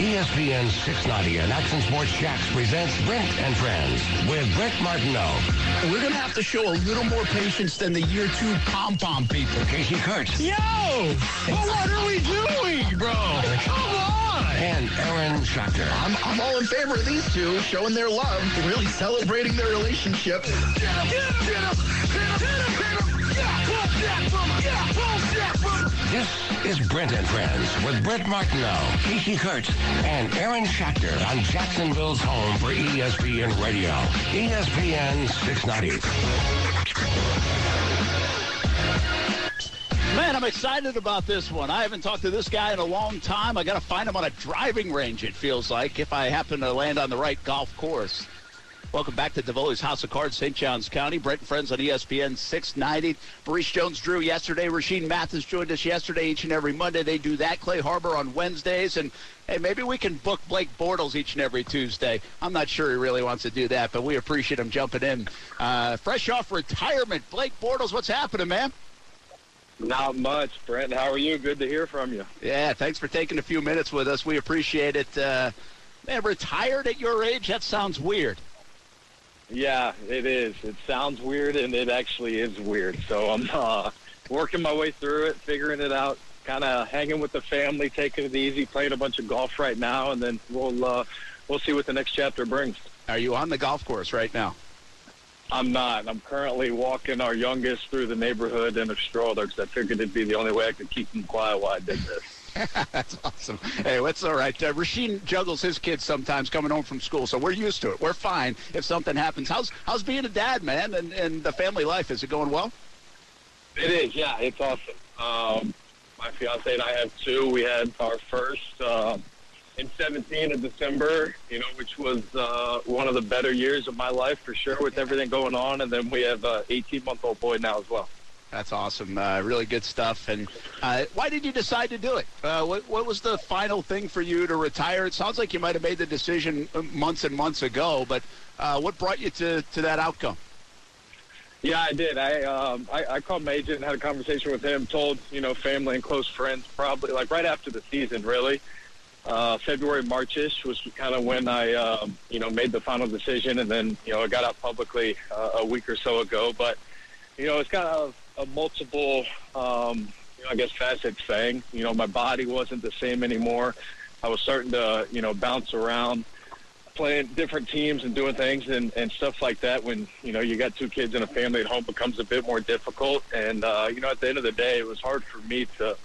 ESPN 690 and Action Sports Jax presents Brent and Friends with Brent Martineau. We're going to have to show a little more patience than the year two pom-pom people. Casey Kurtz. Yo! Well, what are we doing, bro? Come on! And Aaron Schachter. I'm, I'm all in favor of these two showing their love, really celebrating their relationship. This is Brent and Friends with Brent Martineau, Casey Kurtz, and Aaron Schachter on Jacksonville's home for ESPN Radio. ESPN 690. Man, I'm excited about this one. I haven't talked to this guy in a long time. I got to find him on a driving range, it feels like, if I happen to land on the right golf course. Welcome back to Davoli's House of Cards, St. Johns County. Brent and Friends on ESPN 690. Maurice Jones-Drew yesterday. Rashean Mathis joined us yesterday. Each and every Monday they do that. Clay Harbor on Wednesdays. And, hey, maybe we can book Blake Bortles each and every Tuesday. I'm not sure he really wants to do that, but we appreciate him jumping in. Uh, fresh off retirement, Blake Bortles, what's happening, man? Not much, Brent. How are you? Good to hear from you. Yeah, thanks for taking a few minutes with us. We appreciate it. Uh, man, retired at your age? That sounds weird. Yeah, it is. It sounds weird, and it actually is weird. So I'm uh, working my way through it, figuring it out, kind of hanging with the family, taking it easy, playing a bunch of golf right now, and then we'll uh, we'll see what the next chapter brings. Are you on the golf course right now? I'm not. I'm currently walking our youngest through the neighborhood in a stroller because I figured it'd be the only way I could keep him quiet while I did this. That's awesome. Hey, that's all right. Uh, Rashean juggles his kids sometimes coming home from school, so we're used to it. We're fine if something happens. How's how's being a dad, man, and, and the family life? Is it going well? It is, yeah. It's awesome. Um, my fiance and I have two. We had our first uh, in 17 of December, you know, which was uh, one of the better years of my life for sure with everything going on. And then we have an 18 month old boy now as well. That's awesome. Uh, really good stuff. And uh, why did you decide to do it? Uh, what, what, was the final thing for you to retire? It sounds like you might have made the decision months and months ago, but uh, what brought you to, to that outcome? Yeah, I did. I, um, I I called my agent and had a conversation with him. Told you know family and close friends probably like right after the season, really. Uh, February, Marchish was kind of when I, um, you know, made the final decision, and then you know I got out publicly uh, a week or so ago. But you know, it's kind of a multiple, um, you know, I guess facets thing. You know, my body wasn't the same anymore. I was starting to, you know, bounce around, playing different teams and doing things and, and stuff like that. When you know you got two kids and a family at home, becomes a bit more difficult. And uh, you know, at the end of the day, it was hard for me to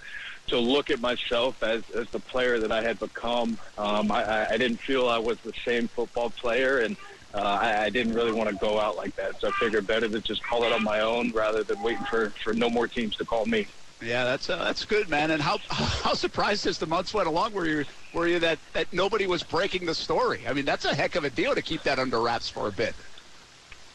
to look at myself as as the player that I had become. Um, I, I didn't feel I was the same football player and uh, I, I didn't really want to go out like that. So I figured better to just call it on my own rather than waiting for, for no more teams to call me. Yeah, that's uh, that's good, man. And how how surprised as the months went along were you were you that that nobody was breaking the story? I mean, that's a heck of a deal to keep that under wraps for a bit.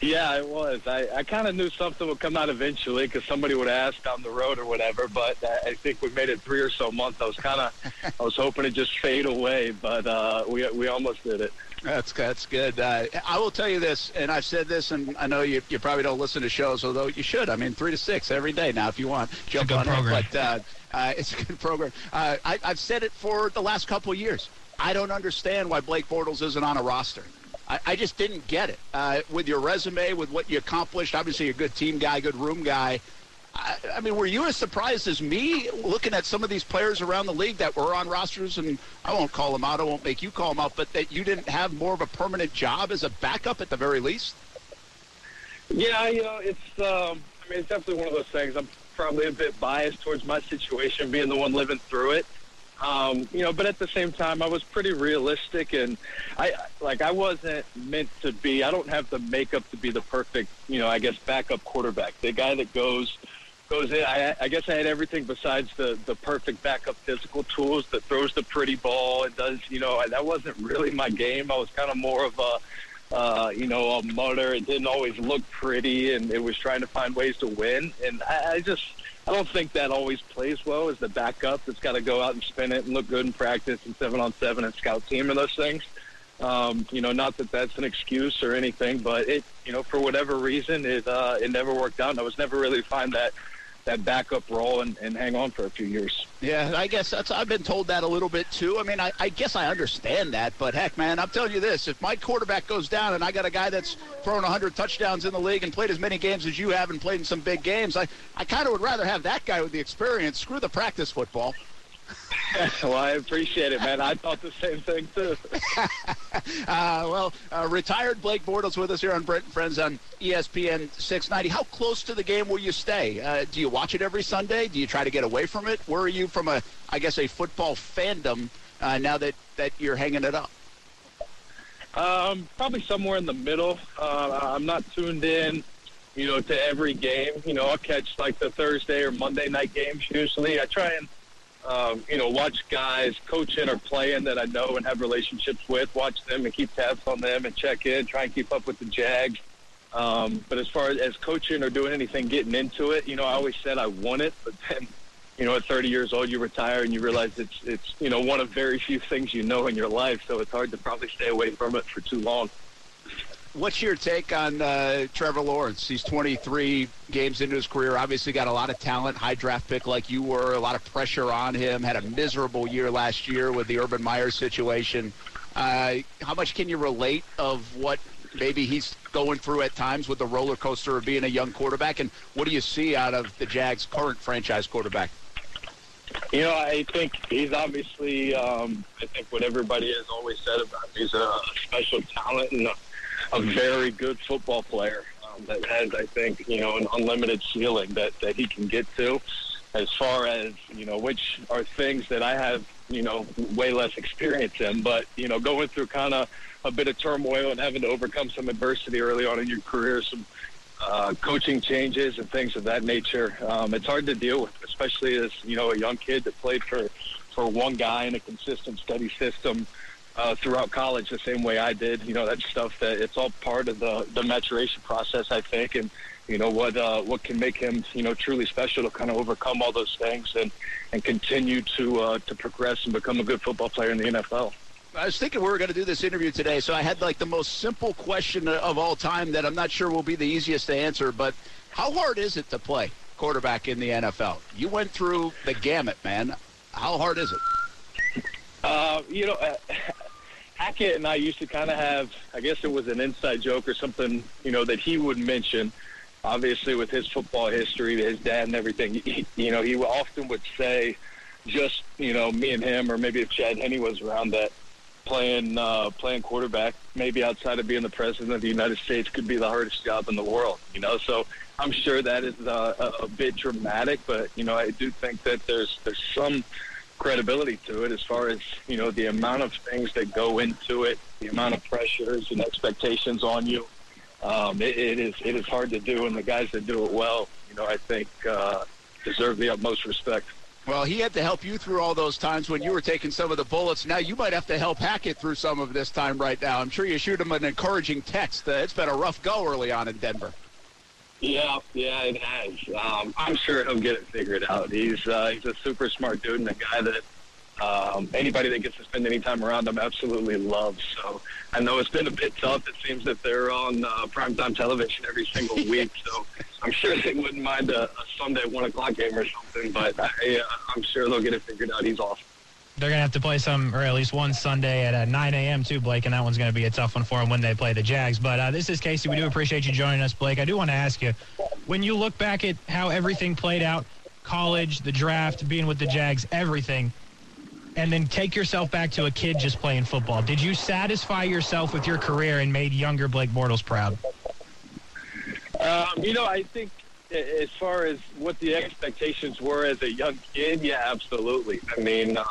Yeah, it was. I, I kind of knew something would come out eventually because somebody would ask down the road or whatever. But I think we made it three or so months. I was kind of, I was hoping to just fade away, but uh, we we almost did it. That's that's good. Uh, I will tell you this, and I've said this, and I know you, you probably don't listen to shows, although you should. I mean, three to six every day now if you want. Jump it's a good on program. It. But uh, uh, it's a good program. Uh, I, I've said it for the last couple of years. I don't understand why Blake Bortles isn't on a roster. I, I just didn't get it. Uh, with your resume, with what you accomplished, obviously you're a good team guy, good room guy. I, I mean, were you as surprised as me looking at some of these players around the league that were on rosters, and I won't call them out, I won't make you call them out, but that you didn't have more of a permanent job as a backup at the very least? Yeah, you know, it's um, I mean, it's definitely one of those things. I'm probably a bit biased towards my situation, being the one living through it. Um, you know, but at the same time, I was pretty realistic, and I like I wasn't meant to be. I don't have the makeup to be the perfect, you know, I guess backup quarterback, the guy that goes goes in. I, I guess I had everything besides the the perfect backup physical tools that throws the pretty ball and does. You know, that wasn't really my game. I was kind of more of a uh, you know, a mutter. It didn't always look pretty, and it was trying to find ways to win. And I, I just I don't think that always plays well as the backup that's got to go out and spin it and look good in practice and seven on seven and scout team and those things. Um, you know, not that that's an excuse or anything, but it, you know, for whatever reason, it uh, it never worked out. And I was never really find that that backup role and, and hang on for a few years. Yeah, I guess that's I've been told that a little bit too. I mean, I, I guess I understand that, but heck, man, I'm telling you this: if my quarterback goes down and I got a guy that's thrown 100 touchdowns in the league and played as many games as you have and played in some big games, I I kind of would rather have that guy with the experience. Screw the practice football. well, I appreciate it, man. I thought the same thing too. uh, well, uh, retired Blake Bortles with us here on Brent and Friends on ESPN 690. How close to the game will you stay? Uh, do you watch it every Sunday? Do you try to get away from it? Where are you from a, I guess, a football fandom uh, now that that you're hanging it up? Um, probably somewhere in the middle. Uh, I'm not tuned in, you know, to every game. You know, I'll catch like the Thursday or Monday night games usually. I try and um, you know, watch guys coaching or playing that I know and have relationships with, watch them and keep tabs on them and check in, try and keep up with the Jags. Um, but as far as coaching or doing anything, getting into it, you know, I always said I want it, but then, you know, at 30 years old, you retire and you realize it's, it's, you know, one of very few things you know in your life. So it's hard to probably stay away from it for too long. What's your take on uh, Trevor Lawrence? He's 23 games into his career. Obviously, got a lot of talent, high draft pick like you were. A lot of pressure on him. Had a miserable year last year with the Urban Meyer situation. Uh, how much can you relate of what maybe he's going through at times with the roller coaster of being a young quarterback? And what do you see out of the Jags' current franchise quarterback? You know, I think he's obviously, um, I think what everybody has always said about him, he's a special talent and a very good football player um, that has, I think, you know, an unlimited ceiling that, that he can get to. As far as, you know, which are things that I have, you know, way less experience in. But, you know, going through kind of a bit of turmoil and having to overcome some adversity early on in your career, some uh, coaching changes and things of that nature, um, it's hard to deal with, especially as, you know, a young kid that played for, for one guy in a consistent study system uh, throughout college the same way I did. You know, that stuff that it's all part of the the maturation process, I think, and you know what uh, what can make him you know truly special to kind of overcome all those things and and continue to uh, to progress and become a good football player in the NFL. I was thinking we were going to do this interview today, so I had like the most simple question of all time that I'm not sure will be the easiest to answer. But how hard is it to play quarterback in the NFL? You went through the gamut, man. How hard is it? Uh, you know, uh, Hackett and I used to kind of have, I guess it was an inside joke or something, you know, that he would mention. Obviously, with his football history, his dad and everything, he, you know, he often would say, just you know, me and him, or maybe if Chad Henne was around, that playing uh, playing quarterback, maybe outside of being the president of the United States, could be the hardest job in the world. You know, so I'm sure that is uh, a, a bit dramatic, but you know, I do think that there's there's some credibility to it as far as you know the amount of things that go into it, the amount of pressures and expectations on you. Um, it, it is it is hard to do, and the guys that do it well, you know, I think uh, deserve the utmost respect. Well, he had to help you through all those times when you were taking some of the bullets. Now you might have to help Hackett through some of this time right now. I'm sure you shoot him an encouraging text. Uh, it's been a rough go early on in Denver. Yeah, yeah, it has. Um, I'm sure he'll get it figured out. He's uh, he's a super smart dude and a guy that um, anybody that gets to spend any time around him absolutely loves. So I know it's been a bit tough. It seems that they're on uh, primetime television every single week. So I'm sure they wouldn't mind a, a Sunday one o'clock game or something. But I, uh, I'm sure they'll get it figured out. He's awesome. They're going to have to play some, or at least one Sunday at uh, 9 a.m. too, Blake, and that one's going to be a tough one for them when they play the Jags. But uh, this is Casey. We do appreciate you joining us, Blake. I do want to ask you, when you look back at how everything played out, college, the draft, being with the Jags, everything, and then take yourself back to a kid just playing football, did you satisfy yourself with your career and made younger Blake Bortles proud? Um, you know, I think as far as what the expectations were as a young kid, yeah, absolutely. I mean, uh,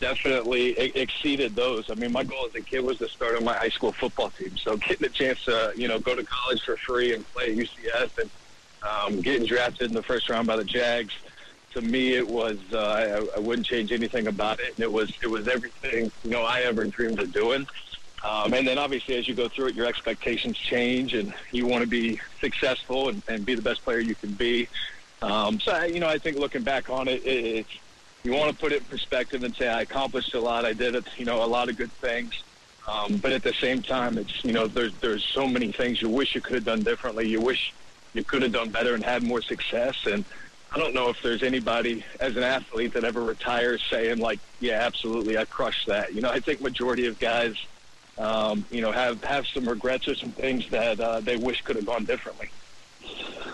definitely exceeded those. I mean, my goal as a kid was to start on my high school football team. So getting a chance to, you know, go to college for free and play at UCF and um, getting drafted in the first round by the Jags, to me, it was uh, I, I wouldn't change anything about it. And it was it was everything you know I ever dreamed of doing. Um, and then obviously, as you go through it, your expectations change, and you want to be successful and, and be the best player you can be. Um, so, you know, I think looking back on it, it, it's you want to put it in perspective and say I accomplished a lot. I did you know, a lot of good things. Um, but at the same time, it's you know, there's there's so many things you wish you could have done differently. You wish you could have done better and had more success. And I don't know if there's anybody as an athlete that ever retires saying like, yeah, absolutely, I crushed that. You know, I think majority of guys, um, you know, have have some regrets or some things that uh, they wish could have gone differently.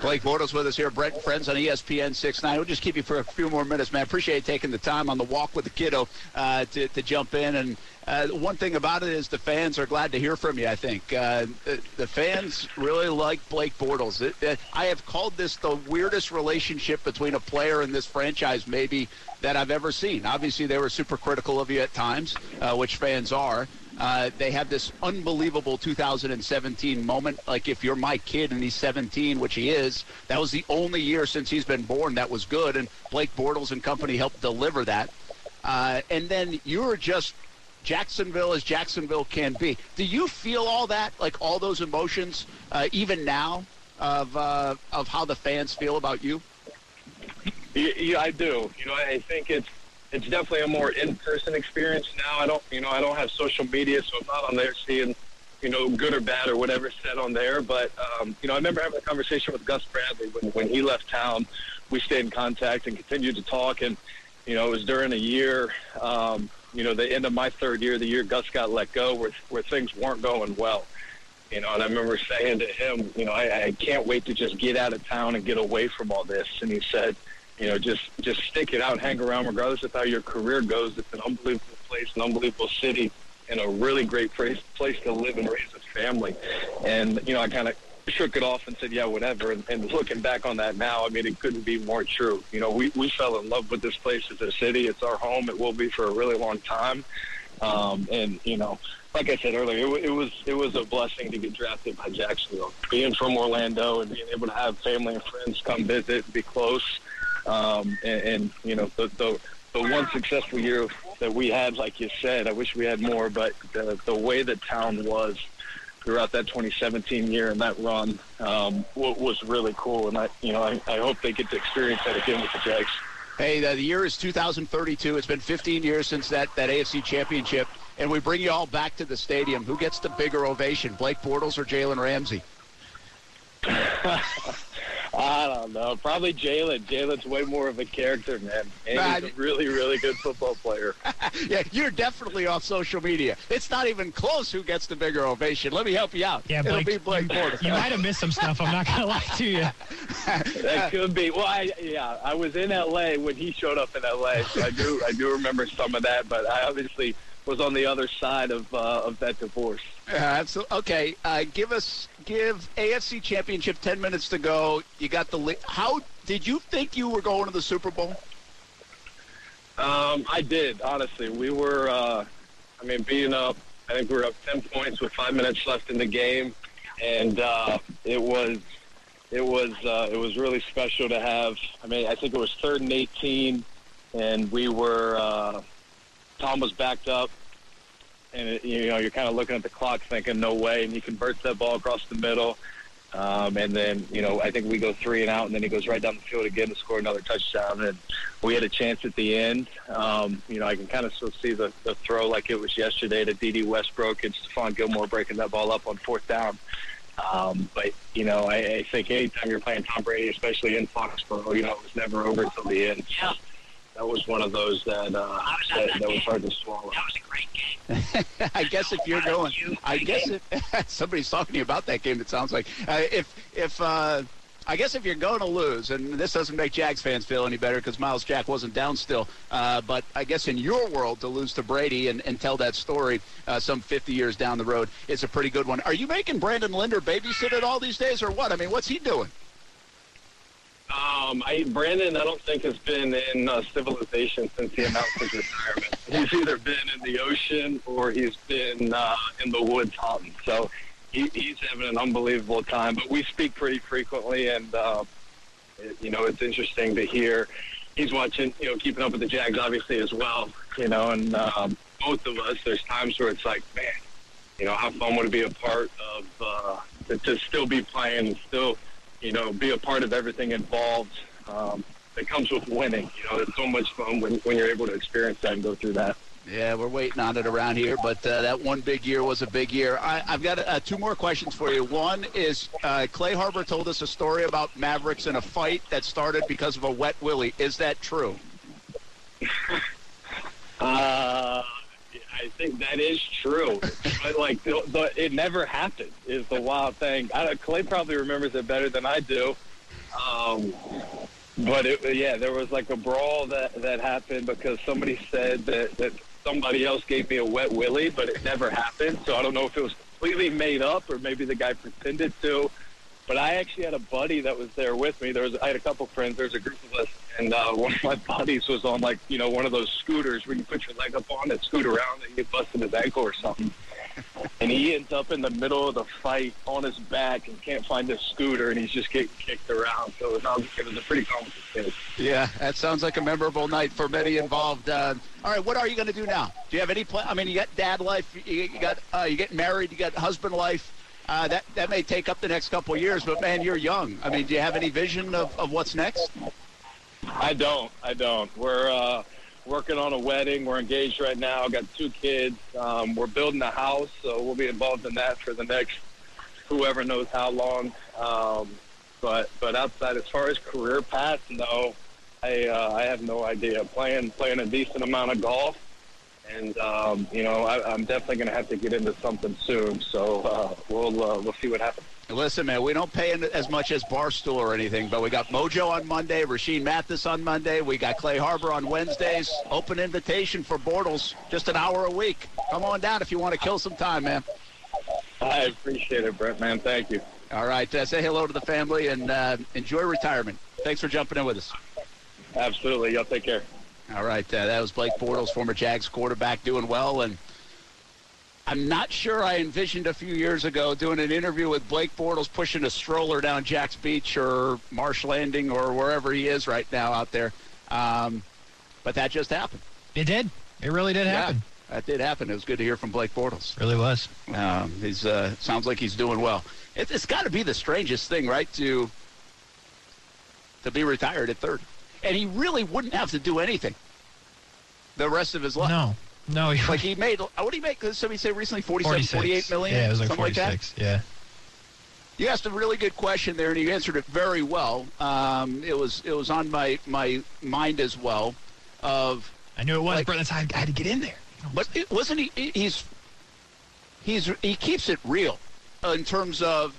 Blake Bortles with us here. Brent Friends on ESPN 6 We'll just keep you for a few more minutes, man. Appreciate taking the time on the walk with the kiddo uh, to, to jump in. And uh, one thing about it is the fans are glad to hear from you, I think. Uh, the, the, fans really like Blake Bortles. It, it, I have called this the weirdest relationship between a player and this franchise, maybe, that I've ever seen. Obviously, they were super critical of you at times, uh, which fans are. Uh, they have this unbelievable 2017 moment. Like if you're my kid and he's 17, which he is, that was the only year since he's been born that was good, and Blake Bortles and company helped deliver that. Uh, and then you're just Jacksonville as Jacksonville can be. Do you feel all that, like all those emotions, uh, even now, of uh, of how the fans feel about you? Yeah, I do. You know, I think it's it's definitely a more in-person experience now. I don't, you know, I don't have social media, so I'm not on there seeing, you know, good or bad or whatever said on there. But um, you know, I remember having a conversation with Gus Bradley when when he left town. We stayed in contact and continued to talk, and you know, it was during a year, um, you know, the end of my third year, the year Gus got let go, where where things weren't going well. You know, and I remember saying to him, you know, I, I can't wait to just get out of town and get away from all this. And he said, you know, just just stick it out, hang around, regardless of how your career goes. It's an unbelievable place, an unbelievable city, and a really great place place to live and raise a family. And you know, I kind of shook it off and said, yeah, whatever. And, and looking back on that now, I mean, it couldn't be more true. You know, we we fell in love with this place as a city. It's our home. It will be for a really long time. Um, and you know, like I said earlier, it, it was it was a blessing to get drafted by Jacksonville. Being from Orlando and being able to have family and friends come visit, be close um, and, and, you know, the, the, the one successful year that we had, like you said, I wish we had more, but the, the way the town was throughout that 2017 year and that run um, was really cool. And I, you know, I, I hope they get to experience that again with the Jags. Hey, the, the year is 2032. It's been 15 years since that, that AFC championship, and we bring you all back to the stadium. Who gets the bigger ovation, Blake Bortles or Jalen Ramsey? I don't know. Probably Jalen. Jalen's way more of a character, man. And he's a really, really good football player. yeah, you're definitely off social media. It's not even close who gets the bigger ovation. Let me help you out. Yeah, Blake, It'll be Blake you, You might have missed some stuff. I'm not going to lie to you. that could be. Well, I, yeah, I was in L.A. when he showed up in L.A., so I do, I do remember some of that, but I obviously – was on the other side of uh, of that divorce. Uh, absolutely. Okay, uh, give us give AFC Championship ten minutes to go. You got the lead. how did you think you were going to the Super Bowl? Um, I did honestly. We were. Uh, I mean, being up. I think we were up ten points with five minutes left in the game, and uh, it was it was uh, it was really special to have. I mean, I think it was third and eighteen, and we were. Uh, Tom was backed up, and it, you know you're kind of looking at the clock, thinking no way, and he converts that ball across the middle. Um, and then, you know, I think we go three and out, and then he goes right down the field again to score another touchdown. And we had a chance at the end. Um, you know, I can kind of still see the, the throw like it was yesterday to Dede Westbrook and Stephon Gilmore breaking that ball up on fourth down. Um, but, you know, I, I think anytime you're playing Tom Brady, especially in Foxborough, you know, it was never over until the end. Yeah that was one of those that uh, that, that, was hard to swallow. That was a great game. I guess if you're going, I guess if somebody's talking to you about that game, it sounds like uh, if if. Uh, I guess if you're going to lose, and this doesn't make Jags fans feel any better because Myles Jack wasn't down still, uh, but I guess in your world to lose to Brady and, and tell that story uh, some 50 years down the road is a pretty good one. Are you making Brandon Linder babysit it all these days, or what? I mean, what's he doing? Um, I, Brandon, I don't think has been in uh, civilization since he announced his retirement. He's either been in the ocean or he's been uh, in the woods hunting. So he, he's having an unbelievable time. But we speak pretty frequently, and uh, it, you know it's interesting to hear. He's watching, you know, keeping up with the Jags, obviously as well. You know, and um, both of us, there's times where it's like, man, you know, how fun would it be a part of uh, to, to still be playing and still you know, be a part of everything involved um, that comes with winning. You know, it's so much fun when, when you're able to experience that and go through that. Yeah, we're waiting on it around here, but uh, that one big year was a big year. I, I've got uh, two more questions for you. One is uh, Clay Harbor told us a story about Mavericks in a fight that started because of a wet willy. Is that true? Uh, I think that is true, but like the, it never happened is the wild thing. I, Clay probably remembers it better than I do. Um, but it, yeah, there was like a brawl that that happened because somebody said that that somebody else gave me a wet willy, but it never happened. So I don't know if it was completely made up or maybe the guy pretended to. But I actually had a buddy that was there with me. There was I had a couple friends. There was a group of us, and uh, one of my buddies was on like you know one of those scooters where you put your leg up on it, scoot around, and you busted his ankle or something. And he ends up in the middle of the fight on his back and can't find his scooter, and he's just getting kicked around. So it was, it was a pretty comical kid. Yeah, that sounds like a memorable night for many involved. Uh, all right, what are you going to do now? Do you have any plan? I mean, you got dad life, you, you got uh, you get married, you got husband life. Uh, that that may take up the next couple of years, but man, you're young. I mean, do you have any vision of, of what's next? I don't. I don't. We're uh, working on a wedding. We're engaged right now. Got two kids. Um, we're building a house, so we'll be involved in that for the next whoever knows how long. Um, but but outside, as far as career path, no, I uh, I have no idea. Playing playing a decent amount of golf, and um, you know I, I'm definitely going to have to get into something soon. So uh, we'll uh, we'll see what happens. Listen, man, we don't pay as much as Barstool or anything, but we got Mojo on Monday, Rashean Mathis on Monday, we got Clay Harbor on Wednesdays. Open invitation for Bortles, just an hour a week. Come on down if you want to kill some time, man. I appreciate it, Brett. Man, thank you. All right, uh, say hello to the family and uh, enjoy retirement. Thanks for jumping in with us. Absolutely. Y'all take care. All right, uh, that was Blake Bortles, former Jags quarterback, doing well. And I'm not sure I envisioned a few years ago doing an interview with Blake Bortles pushing a stroller down Jax Beach or Marsh Landing or wherever he is right now out there. Um, but that just happened. It did. It really did happen. Yeah, that did happen. It was good to hear from Blake Bortles. Really was. Um, he's uh, sounds like he's doing well. It, it's got to be the strangest thing, right? To to be retired at 30, and he really wouldn't have to do anything the rest of his life. No. No. He, Like he made, what did he make? Somebody say recently 47, 46. 48 million? Yeah, it was like something 46. yeah. like that. You asked a really good question there, and you answered it very well. Um, it was it was on my my mind as well. Of I knew it was, Like- but that's how I had to get in there. but it, wasn't he? He's he's he keeps it real in terms of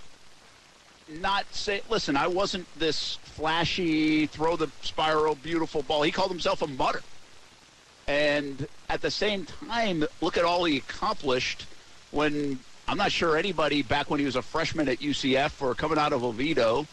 not say. Listen, I wasn't this flashy, throw the spiral, beautiful ball. He called himself a mutter, and at the same time, look at all he accomplished. When I'm not sure anybody back when he was a freshman at UCF or coming out of Oviedo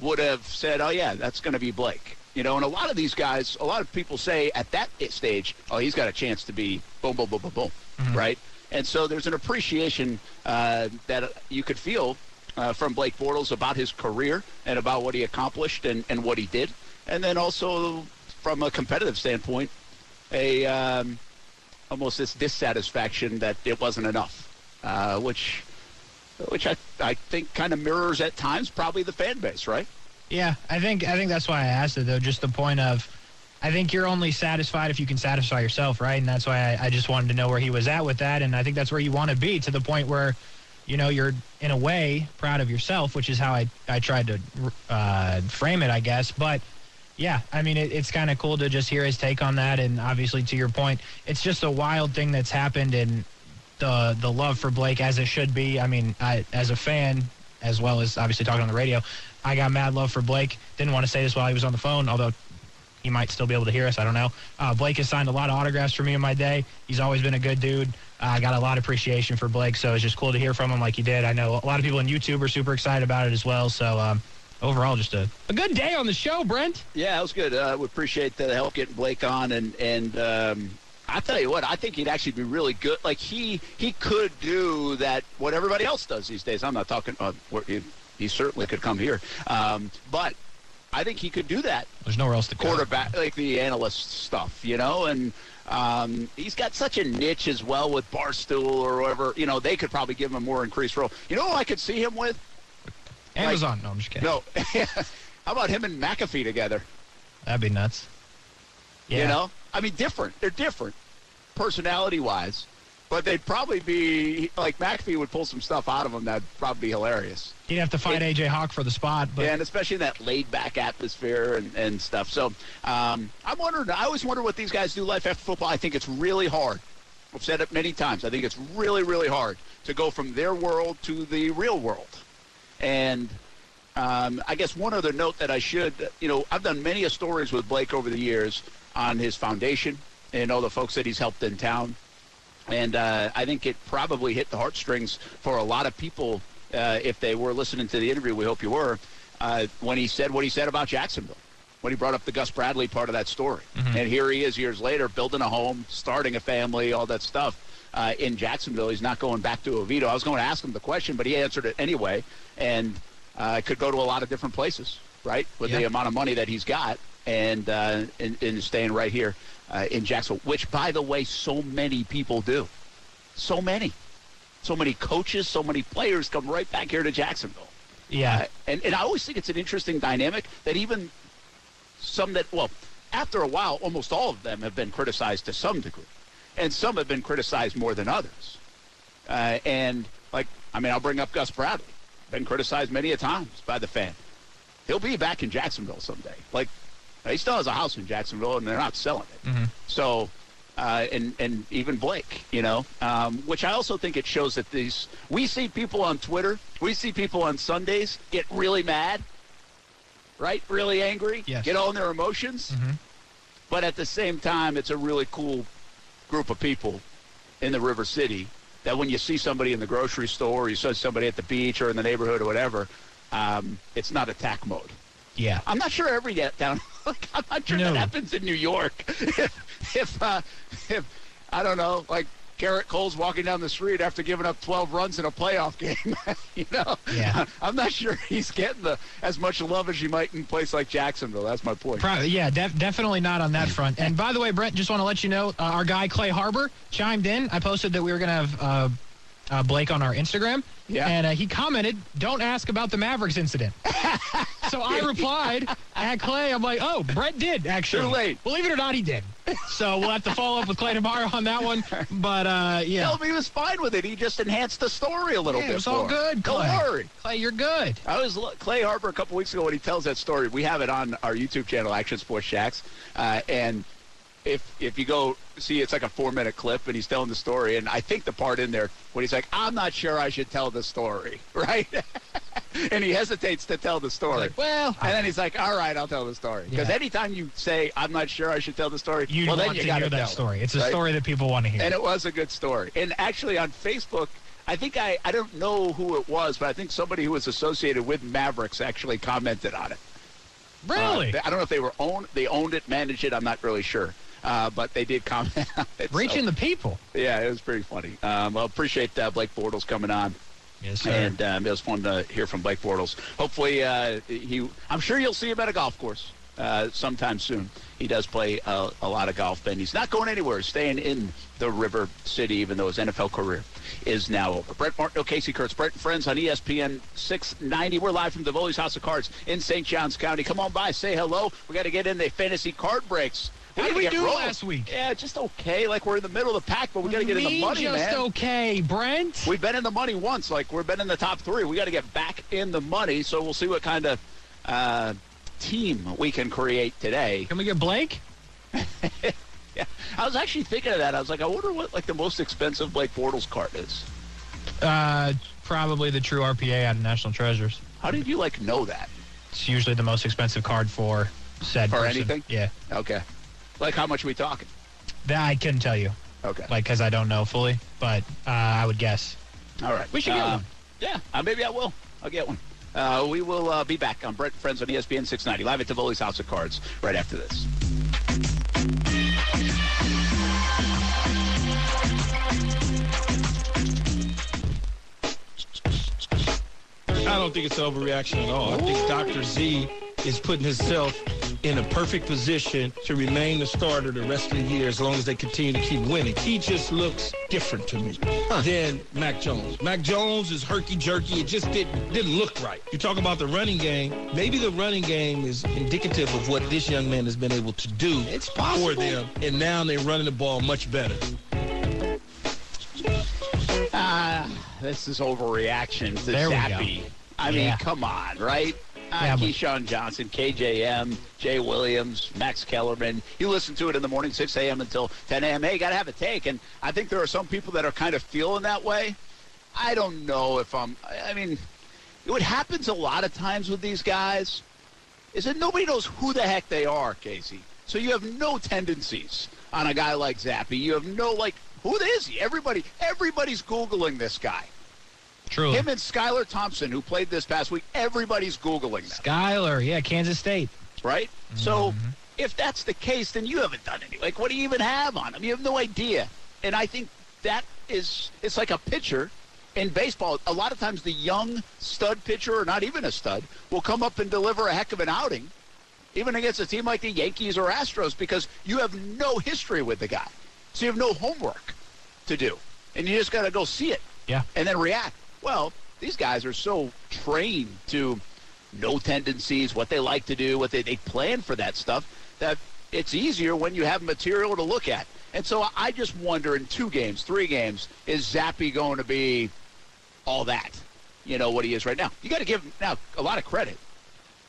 would have said, "Oh yeah, that's going to be Blake." You know, and a lot of these guys, a lot of people say at that stage, "Oh, he's got a chance to be boom, boom, boom, boom, boom," right? And so there's an appreciation uh, that you could feel uh, from Blake Bortles about his career and about what he accomplished and, and what he did, and then also from a competitive standpoint, a um, almost this dissatisfaction that it wasn't enough, uh, which which I I think kind of mirrors at times probably the fan base, right? Yeah, I think I think that's why I asked it though. Just the point of, I think you're only satisfied if you can satisfy yourself, right? And that's why I, I just wanted to know where he was at with that, and I think that's where you want to be to the point where, you know, you're in a way proud of yourself, which is how I I tried to uh, frame it, I guess. But yeah, I mean, it, it's kind of cool to just hear his take on that, and obviously to your point, it's just a wild thing that's happened, and the the love for Blake as it should be. I mean, I, as a fan, as well as obviously talking on the radio, I got mad love for Blake. Didn't want to say this while he was on the phone, although he might still be able to hear us. I don't know. Uh, Blake has signed a lot of autographs for me in my day. He's always been a good dude. Uh, I got a lot of appreciation for Blake, so it's just cool to hear from him like you did. I know a lot of people on YouTube are super excited about it as well. So um, overall, just a, a good day on the show, Brent. Yeah, it was good. Uh, we appreciate the help getting Blake on, and and um, I tell you what, I think he'd actually be really good. Like he he could do that what everybody else does these days. I'm not talking. Uh, where he, he certainly could come here, um, but I think he could do that There's nowhere else to go. quarterback, like the analyst stuff, you know, and. Um, he's got such a niche as well with Barstool or whatever. You know, they could probably give him a more increased role. You know who I could see him with? Amazon. no, I'm just kidding. No. How about him and McAfee together? That'd be nuts. Yeah. You know, I mean, different. They're different. personality wise, but they'd probably be like McAfee would pull some stuff out of them that'd probably be hilarious. You'd have to fight It- AJ Hawk for the spot, but and especially in that laid back atmosphere and, and stuff. So um, I'm wondering, I always wonder what these guys do life after football. I think it's really hard. I've said it many times. I think it's really, really hard to go from their world to the real world. And um, I guess one other note that I should, you know, I've done many a stories with Blake over the years on his foundation and all the folks that he's helped in town. And uh, I think it probably hit the heartstrings for a lot of people uh, if they were listening to the interview. We hope you were uh, when he said what he said about Jacksonville. When he brought up the Gus Bradley part of that story, and here he is years later, building a home, starting a family, all that stuff uh, in Jacksonville. He's not going back to Oviedo. I was going to ask him the question, but he answered it anyway, and uh, could go to a lot of different places, right, with the amount of money that he's got, and uh, and, and staying right here uh, in Jacksonville, which, by the way, so many people do, so many, so many coaches, so many players come right back here to Jacksonville. yeah. Uh, and, and I always think it's an interesting dynamic that even some that, well, after a while, almost all of them have been criticized to some degree. And some have been criticized more than others. Uh, and, like, I mean, I'll bring up Gus Bradley. Been criticized many a times by the fan. He'll be back in Jacksonville someday. Like, he still has a house in Jacksonville, and they're not selling it. So, uh, and and even Blake, you know, um, which I also think it shows that these we see people on Twitter, we see people on Sundays get really mad, right? Really angry, Yes. get all in their emotions, but at the same time, it's a really cool group of people in the River City that when you see somebody in the grocery store, or you see somebody at the beach or in the neighborhood or whatever, um, it's not attack mode. yeah. I'm not sure every day down. Like, I'm not sure No. that happens in New York. if if, uh, if I don't know, like Gerrit Cole's walking down the street after giving up 12 runs in a playoff game, you know, Yeah. I'm not sure he's getting the as much love as you might in a place like Jacksonville. That's my point. Pro- yeah, def- definitely not on that front. And by the way, Brent, just want to let you know, uh, our guy Clay Harbor chimed in. I posted that we were going to have uh, uh, Blake on our Instagram. Yeah. And uh, he commented, don't ask about the Mavericks incident. so I replied at Clay, I'm like, oh, Brent did, actually. Too late. Believe it or not, he did. So we'll have to follow up with Clay tomorrow on that one. But, uh, yeah. Tell me he was fine with it. He just enhanced the story a little Yeah, bit. it was all good, Don't Clay. worry. Clay, you're good. I was Clay Harbor a couple weeks ago when he tells that story. We have it on our YouTube channel, Action Sports Jax, uh, and if if you go see, it's like a four minute clip, and he's telling the story. And I think the part in there when he's like, "I'm not sure I should tell the story," right? and he hesitates to tell the story. Like, well, and then he's like, "All right, I'll tell the story." Because Yeah. anytime you say, "I'm not sure I should tell the story," you well, then want you to got hear that story. It, It's a right? story that people want to hear. And it was a good story. And actually on Facebook, I think I, I don't know who it was, but I think somebody who was associated with Mavericks actually commented on it. really? Uh, I don't know if they were owned, they owned it, managed it. I'm not really sure. Uh, but they did comment on it. so- Reaching the people. yeah, it was pretty funny. Um, well, appreciate uh, Blake Bortles coming on. Yes, sir. And um, it was fun to hear from Blake Bortles. Hopefully, uh, he. I'm sure you'll see him at a golf course uh, sometime soon. He does play a, a lot of golf, and he's not going anywhere. Staying in the River City, even though his NFL career is now over. Brent Martineau, Casey Kurtz, Brent and Friends on ESPN 690. We're live from Divoli's House of Cards in St. Johns County. Come on by, say hello. We got to get in the fantasy card breaks. How gotta did we do rolling. last week? Yeah, just okay. Like we're in the middle of the pack, but we got to get in the money, just man. okay, Brent. We've been in the money once. Like we've been in the top three. We got to get back in the money. So we'll see what kind of uh, team we can create today. Can we get Blake? Yeah, I was actually thinking of that. I was like, I wonder what like the most expensive Blake Bortles card is. Uh, probably the true RPA out of National Treasures. How did you like know that? It's usually the most expensive card for said For person. anything? Yeah, Okay, like how much are we talking? that I couldn't tell you, Okay, like because I don't know fully, but uh, I would guess. all right. We should get Uh, one. Yeah, uh, maybe I will. I'll get one. Uh, we will uh, be back on Brent and Friends on ESPN 690 live at Tivoli's House of Cards right after this. I don't think it's an overreaction at all. I think Dr. Z is putting himself in a perfect position to remain the starter the rest of the year as long as they continue to keep winning. He just looks different to me than Mac Jones. Mac Jones is herky-jerky. It just didn't, didn't look right. You talk about the running game. Maybe the running game is indicative of what this young man has been able to do It's for them. And now they're running the ball much better. Ah, this is overreaction to There we Zappe. go. I Yeah. mean, come on, right? Uh, Keyshawn Johnson, KJM, Jay Williams, Max Kellerman. You listen to it in the morning, 6 a.m. until 10 a.m. Hey, you got to have a take. And I think there are some people that are kind of feeling that way. I don't know if I'm, I mean, what happens a lot of times with these guys is that nobody knows who the heck they are, Casey. So you have no tendencies on a guy like Zappe. You have no, like, who is he? Everybody, everybody's Googling this guy. Truly. Him and Skylar Thompson, who played this past week, everybody's Googling them, Skylar, yeah, Kansas State. right? So mm-hmm. if that's the case, then you haven't done any. Like, what do you even have on him? You have no idea. And I think that is, it's like a pitcher in baseball. A lot of times the young stud pitcher, or not even a stud, will come up and deliver a heck of an outing, even against a team like the Yankees or Astros, because you have no history with the guy. So you have no homework to do. And you just got to go see it Yeah. and then react. Well, these guys are so trained to know tendencies, what they like to do, what they, they plan for that stuff, that it's easier when you have material to look at. And so I just wonder in two games, three games, is Zappe going to be all that? You know, what he is right now. You got to give him now a lot of credit.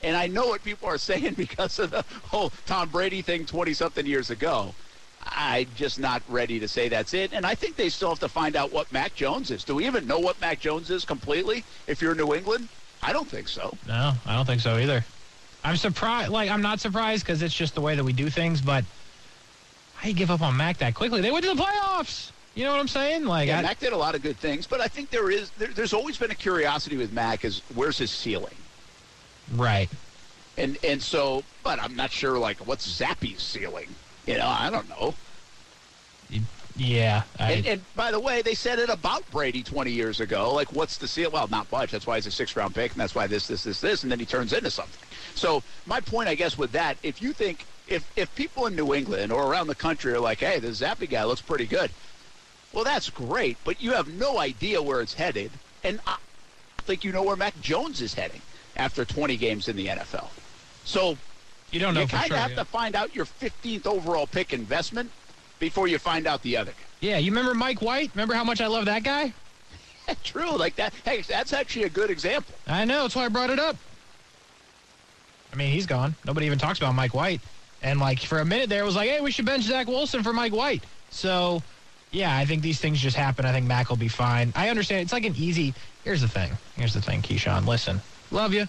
And I know what people are saying because of the whole Tom Brady thing 20 something years ago. I'm just not ready to say that's it. And I think they still have to find out what Mac Jones is. Do we even know what Mac Jones is completely if you're New England? I don't think so. No, I don't think so either. I'm surprised. Like, I'm not surprised because it's just the way that we do things. But I give up on Mac that quickly. They went to the playoffs. You know what I'm saying? Like, Yeah, I, Mac did a lot of good things, but I think there is there, there's always been a curiosity with Mac is where's his ceiling? right. And and so, but I'm not sure like what's Zappe's ceiling. You know, I don't know. Yeah. I, And, and by the way, they said it about Brady 20 years ago. Like, what's the seal? Well, not much. That's why he's a six-round pick, and that's why this, this, this, this, and then he turns into something. So my point, I guess, with that, if you think if if people in New England or around the country are like, hey, this Zappe guy looks pretty good, well, that's great, but you have no idea where it's headed, and I think you know where Mac Jones is heading after 20 games in the NFL. So you don't know you kind of sure. have yeah. to find out your 15th overall pick investment before you find out the other guy. Yeah, you remember Mike White? Remember how much I love that guy? True, like that. Hey, that's actually a good example. I know. That's why I brought it up. I mean, he's gone. Nobody even talks about Mike White. And, like, for a minute there, it was like, hey, we should bench Zach Wilson for Mike White. So, yeah, I think these things just happen. I think Mac will be fine. I understand. It's like an easy. Here's the thing. Here's the thing, Keyshawn. Listen, love you,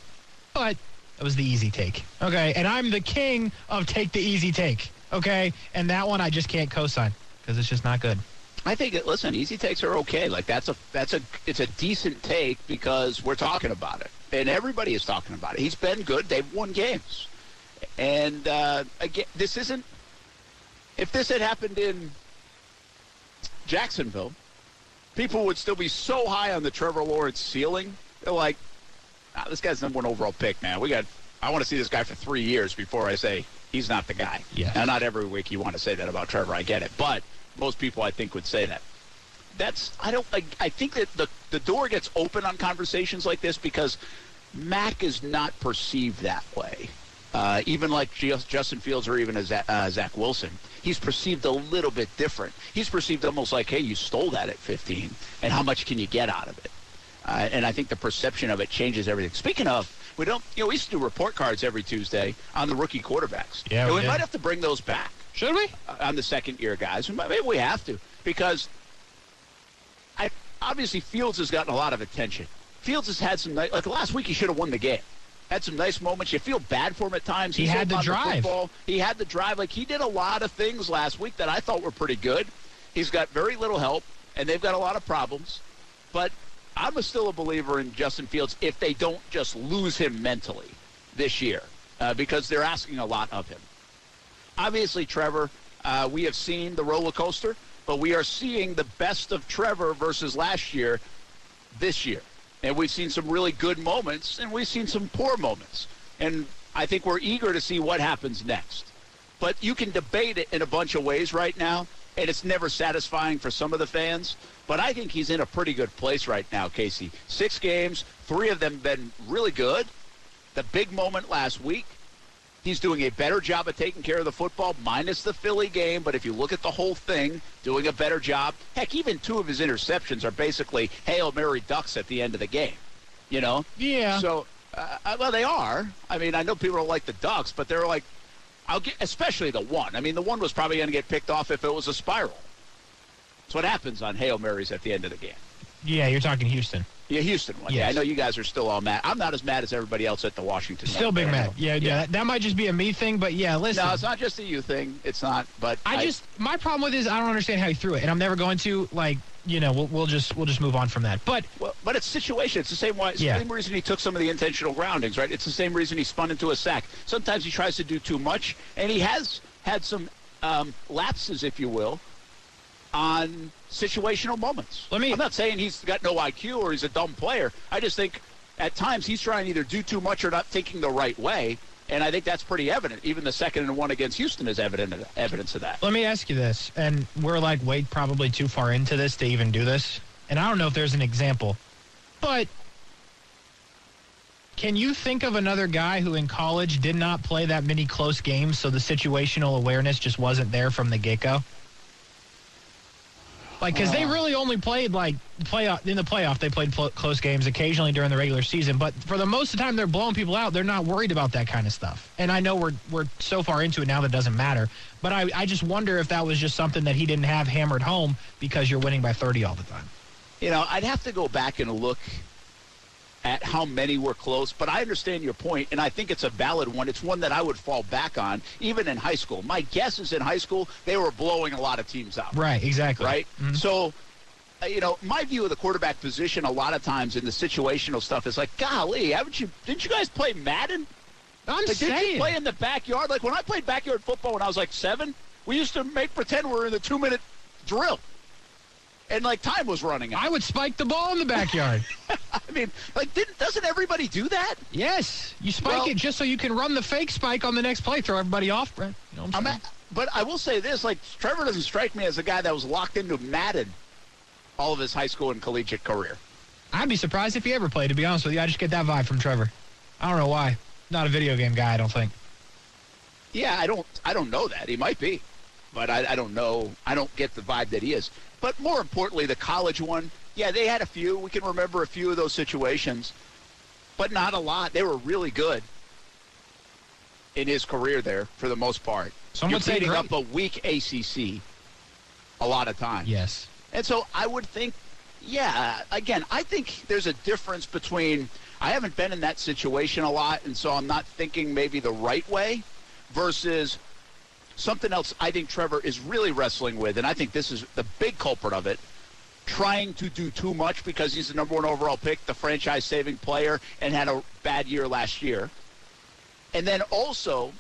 but it was the easy take. Okay. And I'm the king of take the easy take. Okay. And that one I just can't co sign because it's just not good. I think. Listen, easy takes are okay. Like that's a that's a it's a decent take because we're talking about it, and everybody is talking about it. He's been good. They've won games, and uh, again, this isn't. If this had happened in Jacksonville, people would still be so high on the Trevor Lawrence ceiling. They're like, ah, this guy's number one overall pick, man. We got. I want to see this guy for three years before I say he's not the guy. Yeah. Now, not every week you want to say that about Trevor. I get it, but most people I think would say that. That's I don't. I, I think that the the door gets open on conversations like this because Mac is not perceived that way. Uh, even like Ju- Justin Fields or even as uh, Zach Wilson, he's perceived a little bit different. He's perceived almost like, hey, you stole that at 15, and how much can you get out of it? Uh, and I think the perception of it changes everything. Speaking of, we don't, you know, we used to do report cards every Tuesday on the rookie quarterbacks. Yeah, And we we might have to bring those back Should we? uh, on the second year guys. We might- Maybe we have to because I obviously Fields has gotten a lot of attention. Fields has had some nice, like last week he should have won the game. Had some nice moments. You feel bad for him at times. He He's had the drive. football. He had the drive. Like he did a lot of things last week that I thought were pretty good. He's got very little help, and they've got a lot of problems. But I'm still a believer in Justin Fields if they don't just lose him mentally this year, uh, because they're asking a lot of him. Obviously, Trevor, uh, we have seen the roller coaster, but we are seeing the best of Trevor versus last year this year. And we've seen some really good moments, and we've seen some poor moments. And I think we're eager to see what happens next. But you can debate it in a bunch of ways right now, and it's never satisfying for some of the fans. But I think he's in a pretty good place right now, Casey. Six games, three of them been really good. The big moment last week, He's doing a better job of taking care of the football, minus the Philly game. But if you look at the whole thing, doing a better job. Heck, even two of his interceptions are basically Hail Mary ducks at the end of the game. You know? Yeah. So, uh, well, they are. I mean, I know people don't like the ducks, but they're like, I'll get, especially the one. I mean, the one was probably going to get picked off if it was a spiral. That's what happens on Hail Marys at the end of the game. yeah, you're talking Houston. Yeah, Houston one. Yeah, I know you guys are still all mad. I'm not as mad as everybody else at the Washington. Still big mad. Yeah, yeah. That, that might just be a me thing, but yeah, listen. No, it's not just a you thing. It's not. But I just my problem with it is I don't understand how he threw it, and I'm never going to like you know we'll, we'll just we'll just move on from that. But Well, but it's situation. It's the same. It's Yeah. the same reason he took some of the intentional groundings, right? It's the same reason he spun into a sack. Sometimes he tries to do too much, and he has had some um, lapses, if you will, on situational moments. Let me- I'm not saying he's got no IQ or he's a dumb player. I just think at times he's trying to either do too much or not thinking the right way, and I think that's pretty evident. Even the second and one against Houston is evident evidence of that. let me ask you this, and we're like way probably too far into this to even do this, and I don't know if there's an example, but can you think of another guy who in college did not play that many close games, so the situational awareness just wasn't there from the get go? Like, because they oh. really only played like playoff in the playoff. They played pl- close games occasionally during the regular season, but for the most of the time, they're blowing people out. They're not worried about that kind of stuff. And I know we're we're so far into it now that it doesn't matter. But I I just wonder if that was just something that he didn't have hammered home because you're winning by 30 all the time. You know, I'd have to go back and look at how many were close, but I understand your point, and I think it's a valid one. It's one that I would fall back on, even in high school. My guess is in high school, they were blowing a lot of teams out. Right. Exactly. Right? Mhm. So, uh, you know, my view of the quarterback position a lot of times in the situational stuff is like, golly, haven't you, didn't you guys play Madden? I'm Like, didn't you play in the backyard? Like, when I played backyard football when I was like seven, we used to make pretend we're in the two minute drill. And, like, time was running out. I would spike the ball in the backyard. I mean, like, didn't doesn't everybody do that? yes. You spike Well- it just so you can run the fake spike on the next play, throw everybody off, Brent. You know I'm I'm saying? at, but I will say this: like, Trevor doesn't strike me as a guy that was locked into Madden all of his high school and collegiate career. I'd be surprised if he ever played, to be honest with you. I just get that vibe from Trevor. I don't know why. Not a video game guy, I don't think. Yeah, I don't, I don't know that he might be, but I, I don't know. I don't get the vibe that he is. But more importantly, the college one, yeah, they had a few. We can remember a few of those situations, but not a lot. They were really good in his career there for the most part. Some You're beating up a weak ACC a lot of times. Yes. And so I would think, yeah, again, I think there's a difference between I haven't been in that situation a lot, and so I'm not thinking maybe the right way versus something else I think Trevor is really wrestling with, and I think this is the big culprit of it. Trying to do too much because he's the number one overall pick, the franchise saving player, and had a bad year last year. And then also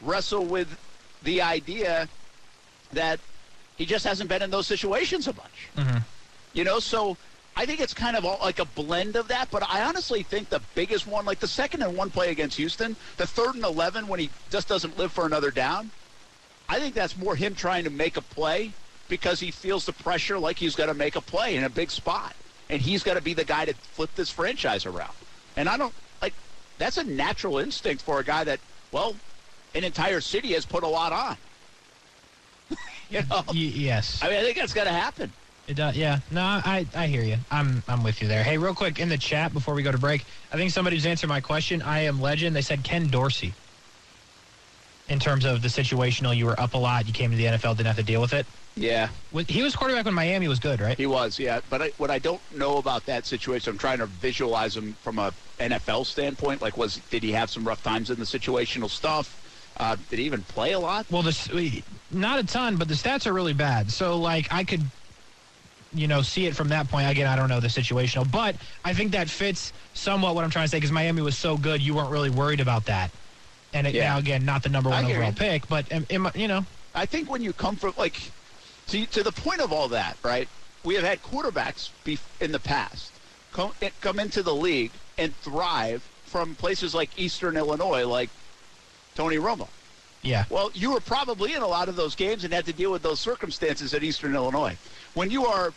wrestle with the idea that he just hasn't been in those situations a bunch. Mhm. You know, so I think it's kind of all, like a blend of that. But I honestly think the biggest one, like the second and one play against Houston, the third and 11 when he just doesn't live for another down, I think that's more him trying to make a play because he feels the pressure like he's got to make a play in a big spot. And he's got to be the guy to flip this franchise around. And I don't, like, that's a natural instinct for a guy that, well, an entire city has put a lot on. you know? Y- yes. I mean, I think that's got to happen. It does. Yeah. No, I, I hear you. I'm I'm with you there. Hey, real quick in the chat before we go to break, I think somebody's answered my question. I am legend. They said Ken Dorsey. In terms of the situational, you were up a lot. You came to the NFL, didn't have to deal with it. Yeah, He was quarterback when Miami was good, right? he was. Yeah, but I, what I don't know about that situation, I'm trying to visualize him from a NFL standpoint. Like, was did he have some rough times in the situational stuff? Uh, did he even play a lot? Well, this not a ton, but the stats are really bad. So like I could, you know, see it from that point. Again, I don't know the situational, but I think that fits somewhat what I'm trying to say because Miami was so good, you weren't really worried about that. And it, Yeah. now again, not the number one overall pick, but you know, I think when you come from like, to to the point of all that, right? We have had quarterbacks be in the past come come into the league and thrive from places like Eastern Illinois, like Tony Romo. yeah, Well, you were probably in a lot of those games and had to deal with those circumstances at Eastern Illinois. When you are,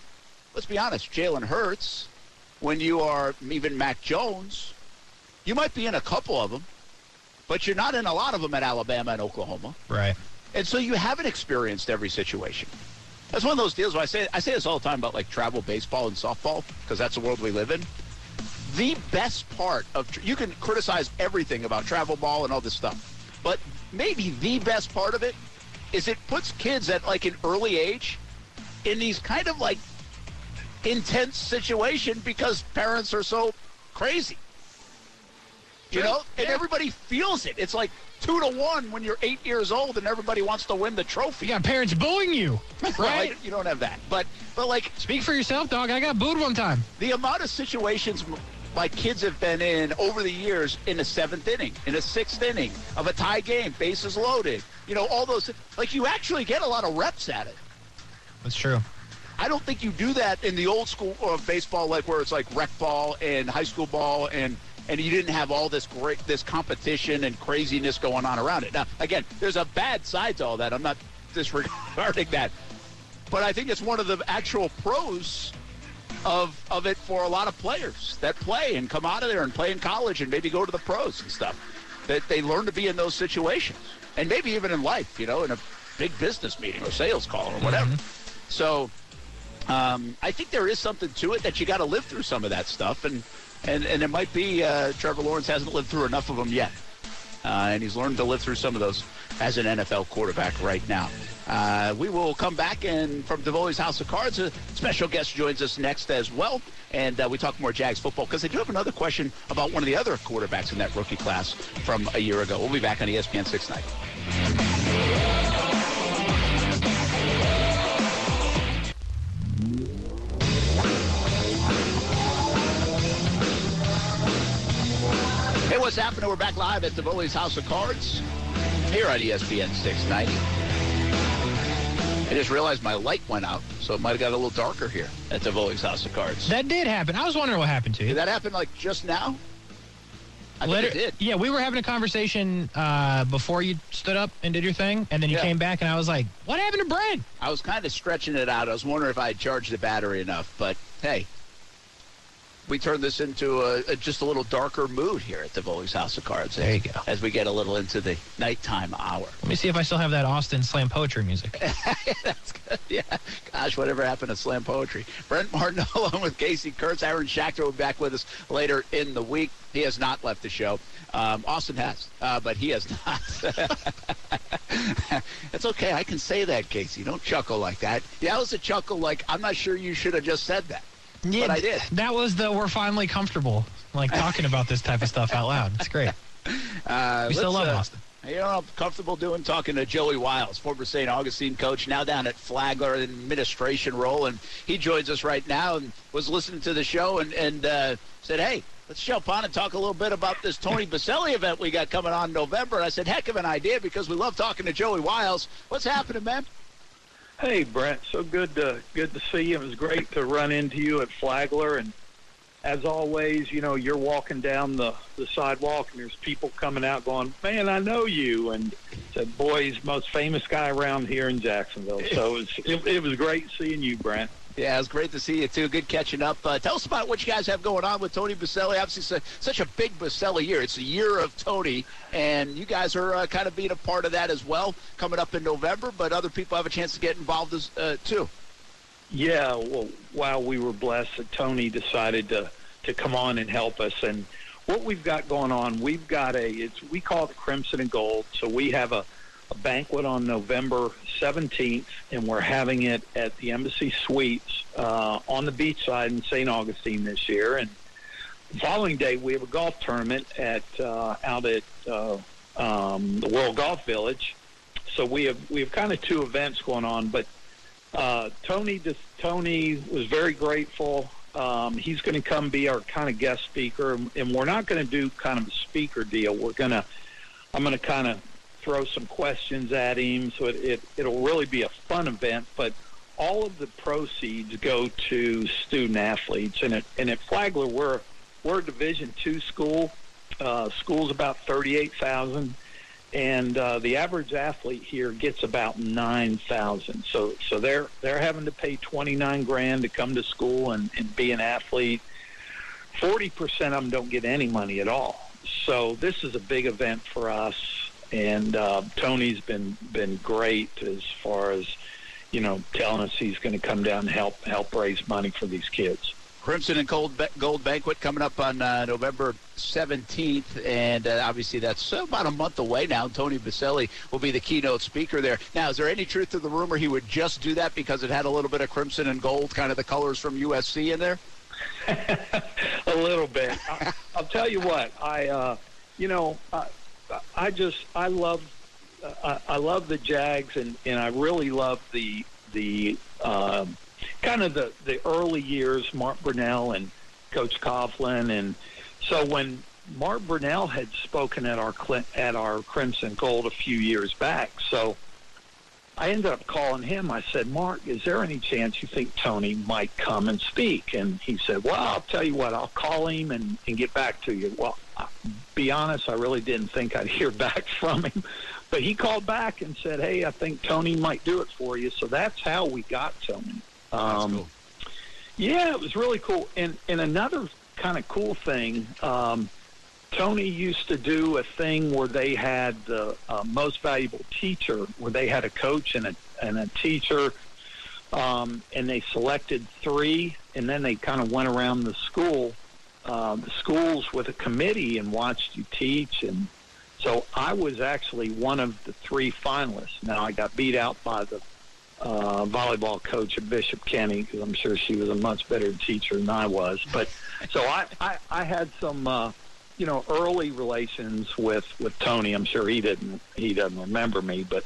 let's be honest, Jalen Hurts, when you are even Mac Jones, you might be in a couple of them, but you're not in a lot of them at Alabama and Oklahoma. Right. And so you haven't experienced every situation. That's one of those deals where I say I say this all the time about like travel baseball and softball because that's the world we live in. The best part of you can criticize everything about travel ball and all this stuff, but maybe the best part of it is it puts kids at like an early age in these kind of like intense situation because parents are so crazy. You know, and everybody feels it. It's like two to one when you're eight years old and everybody wants to win the trophy. You got parents booing you, Well, right? like, you don't have that, but but like Speak for yourself, dog. I got booed one time. the amount of situations my kids have been in over the years in a seventh inning, in a sixth inning of a tie game, bases loaded. You know, all those like you actually get a lot of reps at it. That's true. I don't think you do that in the old school of baseball, like where it's like rec ball and high school ball, and and you didn't have all this great this competition and craziness going on around it. Now, again, there's a bad side to all that. I'm not disregarding that, but I think it's one of the actual pros of of it for a lot of players that play and come out of there and play in college and maybe go to the pros and stuff. That they learn to be in those situations, and maybe even in life, you know, in a big business meeting or sales call or whatever. So um, I think there is something to it that you got to live through some of that stuff, and and and it might be uh, Trevor Lawrence hasn't lived through enough of them yet, uh, and he's learned to live through some of those as an NFL quarterback right now. Uh, we will come back and from Devoli's House of Cards, a special guest joins us next as well, and uh, we talk more Jags football because I do have another question about one of the other quarterbacks in that rookie class from a year ago. We'll be back on ESPN 690. What's happening? We're back live at Devoli's House of Cards here on ESPN 690. I just realized my light went out, so it might have got a little darker here at Devoli's House of Cards. That did happen. I was wondering what happened to you. Did that happen like just now? I think Later- it did. Yeah, we were having a conversation uh, before you stood up and did your thing, and then you Yeah. came back, and I was like, "What happened to Brent?" I was kind of stretching it out. I was wondering if I had charged the battery enough, but hey, we turn this into a, a just a little darker mood here at Devoli's House of Cards. There you go. As we get a little into the nighttime hour. Let me see if I still have that Austin slam poetry music. That's good. Yeah. Gosh, whatever happened to slam poetry? Brent Martin along with Casey Kurtz. Aaron Schachter will be back with us later in the week. He has not left the show. Um, Austin has, uh, but he has not. it's okay. I can say that, Casey. Don't chuckle like that. Yeah, that was a chuckle like, I'm not sure you should have just said that. Yeah, But I did. That was the we're finally comfortable, like talking about this type of stuff out loud. It's great. Uh, We still love uh, Austin. You know I'm comfortable doing? Talking to Joey Wiles, former St. Augustine coach, now down at Flagler in administration role. And he joins us right now and was listening to the show and, and uh, said, hey, let's jump on and talk a little bit about this Tony Boselli event we got coming on in November. And I said, heck of an idea because we love talking to Joey Wiles. What's happening, man? Hey Brent, so good to good to see you. It was great to run into you at Flagler, and as always, you know you're walking down the the sidewalk, and there's people coming out going, "Man, I know you," and said, "Boy, he's the most famous guy around here in Jacksonville." So it was, it, it was great seeing you, Brent. Yeah, it was great to see you, too. Good catching up. Uh, tell us about what you guys have going on with Tony Boselli. Obviously, it's a, such a big Boselli year. It's a year of Tony, and you guys are uh, kind of being a part of that as well, coming up in November, but other people have a chance to get involved as, uh, too. Yeah, well, wow, we were blessed that Tony decided to to come on and help us. And what we've got going on, we've got a it's we call it Crimson and Gold. So we have a, a banquet on November 17th, and we're having it at the Embassy Suites uh, on the beach side in St. Augustine this year. And the following day, we have a golf tournament at uh, out at uh, um, the World Golf Village. So we have we have kind of two events going on, but uh, Tony just, Tony was very grateful. Um, he's going to come be our kind of guest speaker, and, and we're not going to do kind of a speaker deal. We're going to I'm going to kind of throw some questions at him, so it, it it'll really be a fun event. But all of the proceeds go to student athletes, and at and at Flagler we're we're a Division two school. Uh, school's about thirty eight thousand and uh, the average athlete here gets about nine thousand. So so they're they're having to pay twenty nine grand to come to school and, and be an athlete. Forty percent of them don't get any money at all. so this is a big event for us, and uh, Tony's been been great as far as you know telling us he's going to come down and help help raise money for these kids. Crimson and Gold, Gold Banquet coming up on uh, November 17th, and uh, obviously that's about a month away now. Tony Boselli will be the keynote speaker there. Now, is there any truth to the rumor he would just do that because it had a little bit of crimson and gold, kind of the colors from USC in there? a little bit. I, will tell you what. I, uh, you know, I, just I love I, I love the Jags, and and I really love the the. Um, kind of the the early years, Mark Brunell and Coach Coughlin, and so when Mark Brunell had spoken at our at our Crimson Gold a few years back, so I ended up calling him. I said, Mark, is there any chance you think Tony might come and speak? And he said, Well, I'll tell you what, I'll call him and, and get back to you. Well, be honest, I really didn't think I'd hear back from him. But he called back and said, Hey, I think Tony might do it for you. So that's how we got Tony. Um, cool. Yeah, it was really cool. And and another kind of cool thing, um, Tony used to do a thing where they had the uh, most valuable teacher, where they had a coach and a and a teacher, um, and they selected three, and then they kind of went around the school, uh, the schools with a committee and watched you teach and. So I was actually one of the three finalists. Now I got beat out by the uh, volleyball coach at Bishop Kenny because I'm sure she was a much better teacher than I was. But so I, I, I had some, uh, you know, early relations with with Tony. I'm sure he didn't he doesn't remember me, but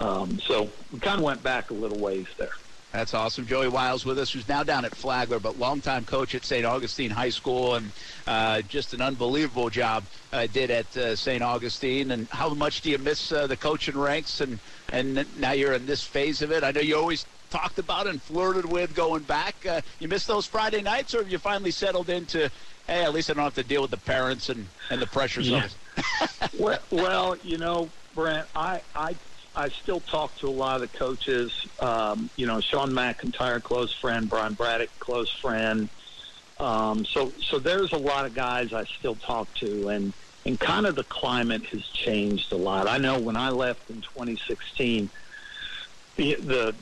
um, so we kind of went back a little ways there. That's awesome. Joey Wiles with us, who's now down at Flagler, but longtime coach at St. Augustine High School, and uh, just an unbelievable job uh, did at uh, St. Augustine. And how much do you miss uh, the coaching ranks? And and now you're in this phase of it. I know you always talked about and flirted with going back. Uh, you miss those Friday nights, or have you finally settled into? Hey, at least I don't have to deal with the parents and, and the pressures yeah. well, well, you know, Brent, I, I I still talk to a lot of the coaches. Um, you know, Sean McIntyre, close friend. Brian Braddock, close friend. Um, so, so there's a lot of guys I still talk to, and and kind of the climate has changed a lot. I know when I left in 2016, the the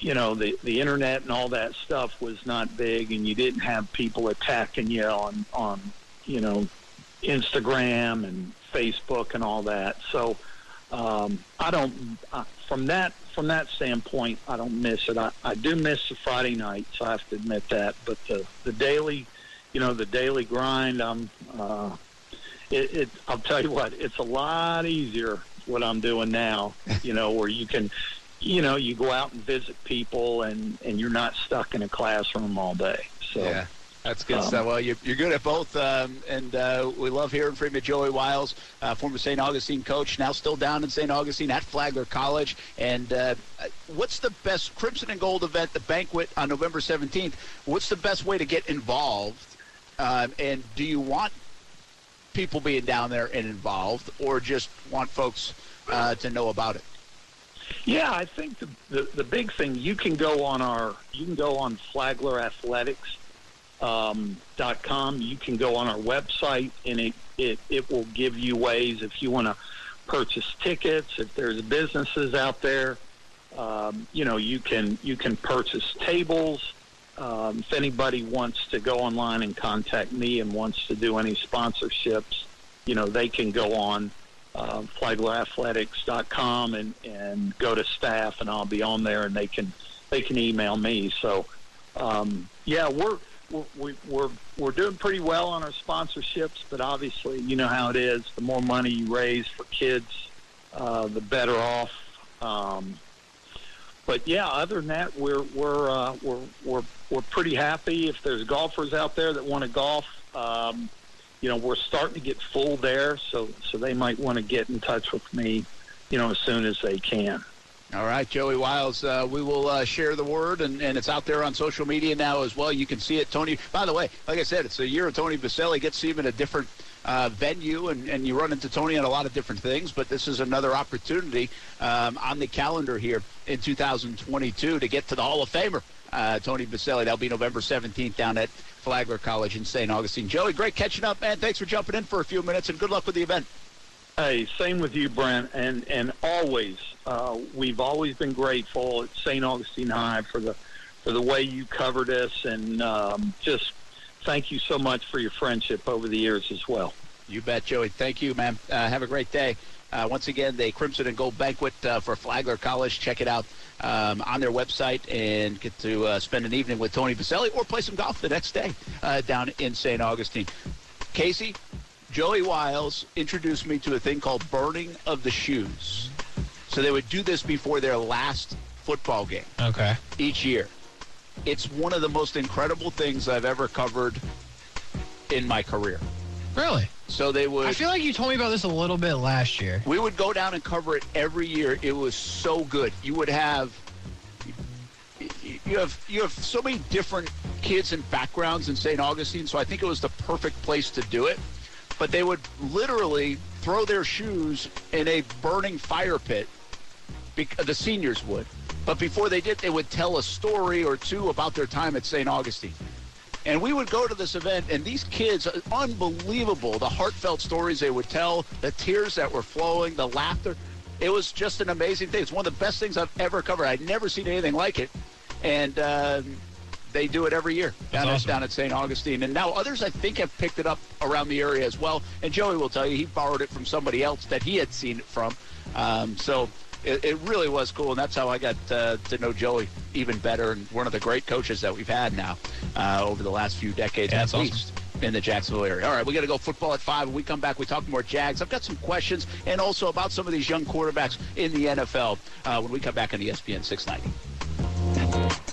you know the the internet and all that stuff was not big, and you didn't have people attacking you on on you know Instagram and Facebook and all that. So um, I don't uh, from that from that standpoint. I don't miss it. I, I do miss the Friday nights. I have to admit that. But the the daily, you know, the daily grind. I'm. Uh, it, it. I'll tell you what. It's a lot easier what I'm doing now. You know, where you can, you know, you go out and visit people, and and you're not stuck in a classroom all day. So. Yeah. That's good um, stuff. Well, you're, you're good at both, um, and uh, we love hearing from you, Joey Wiles, uh, former St. Augustine coach, now still down in St. Augustine at Flagler College. And uh, what's the best Crimson and Gold event, the banquet on November 17th? What's the best way to get involved? Um, and do you want people being down there and involved, or just want folks uh, to know about it? Yeah, I think the, the the big thing you can go on our you can go on Flagler Athletics um, dot com. You can go on our website, and it, it, it will give you ways if you want to purchase tickets. If there's businesses out there, um, you know you can you can purchase tables. Um, if anybody wants to go online and contact me and wants to do any sponsorships, you know they can go on uh, flaglerathletics.com and and go to staff, and I'll be on there, and they can they can email me. So um, yeah, we're we're, we're we're doing pretty well on our sponsorships, but obviously, you know how it is. The more money you raise for kids, uh, the better off. Um, but yeah, other than that, we're we're uh, we're we're we're pretty happy. If there's golfers out there that want to golf, um, you know, we're starting to get full there, so so they might want to get in touch with me, you know, as soon as they can. All right, Joey Wiles. Uh, we will uh, share the word, and, and it's out there on social media now as well. You can see it. Tony, by the way, like I said, it's a year of Tony Boselli. Get to see him in a different uh, venue, and, and you run into Tony on a lot of different things, but this is another opportunity um, on the calendar here in 2022 to get to the Hall of Famer uh, Tony Boselli. That'll be November 17th down at Flagler College in St. Augustine. Joey, great catching up, man. Thanks for jumping in for a few minutes, and good luck with the event. Hey, same with you, Brent, and and always uh, we've always been grateful at St. Augustine High for the for the way you covered us, and um, just thank you so much for your friendship over the years as well. You bet, Joey. Thank you, man. Uh, have a great day. Uh, once again, the Crimson and Gold Banquet uh, for Flagler College. Check it out um, on their website and get to uh, spend an evening with Tony Boselli or play some golf the next day uh, down in St. Augustine. Casey, Joey Wiles introduced me to a thing called burning of the shoes. So they would do this before their last football game Okay. each year. It's one of the most incredible things I've ever covered in my career. Really? So they would I feel like you told me about this a little bit last year. we would go down and cover it every year. It was so good. You would have you have you have so many different kids and backgrounds in St. Augustine, so I think it was the perfect place to do it. But they would literally throw their shoes in a burning fire pit. Bec- the seniors would, but before they did, they would tell a story or two about their time at St. Augustine. And we would go to this event, and these kids, unbelievable, the heartfelt stories they would tell, the tears that were flowing, the laughter. It was just an amazing thing. It's one of the best things I've ever covered. I'd never seen anything like it. And um, they do it every year down, at, down at St. Augustine. And now others, I think, have picked it up around the area as well. And Joey will tell you he borrowed it from somebody else that he had seen it from. Um, so it, it really was cool. And that's how I got uh, to know Joey even better and one of the great coaches that we've had now uh, over the last few decades Yeah, at that's awesome. least in the Jacksonville area. All right, we got to go football at five. When we come back, we talk more Jags. I've got some questions and also about some of these young quarterbacks in the NFL uh, when we come back on ESPN 690.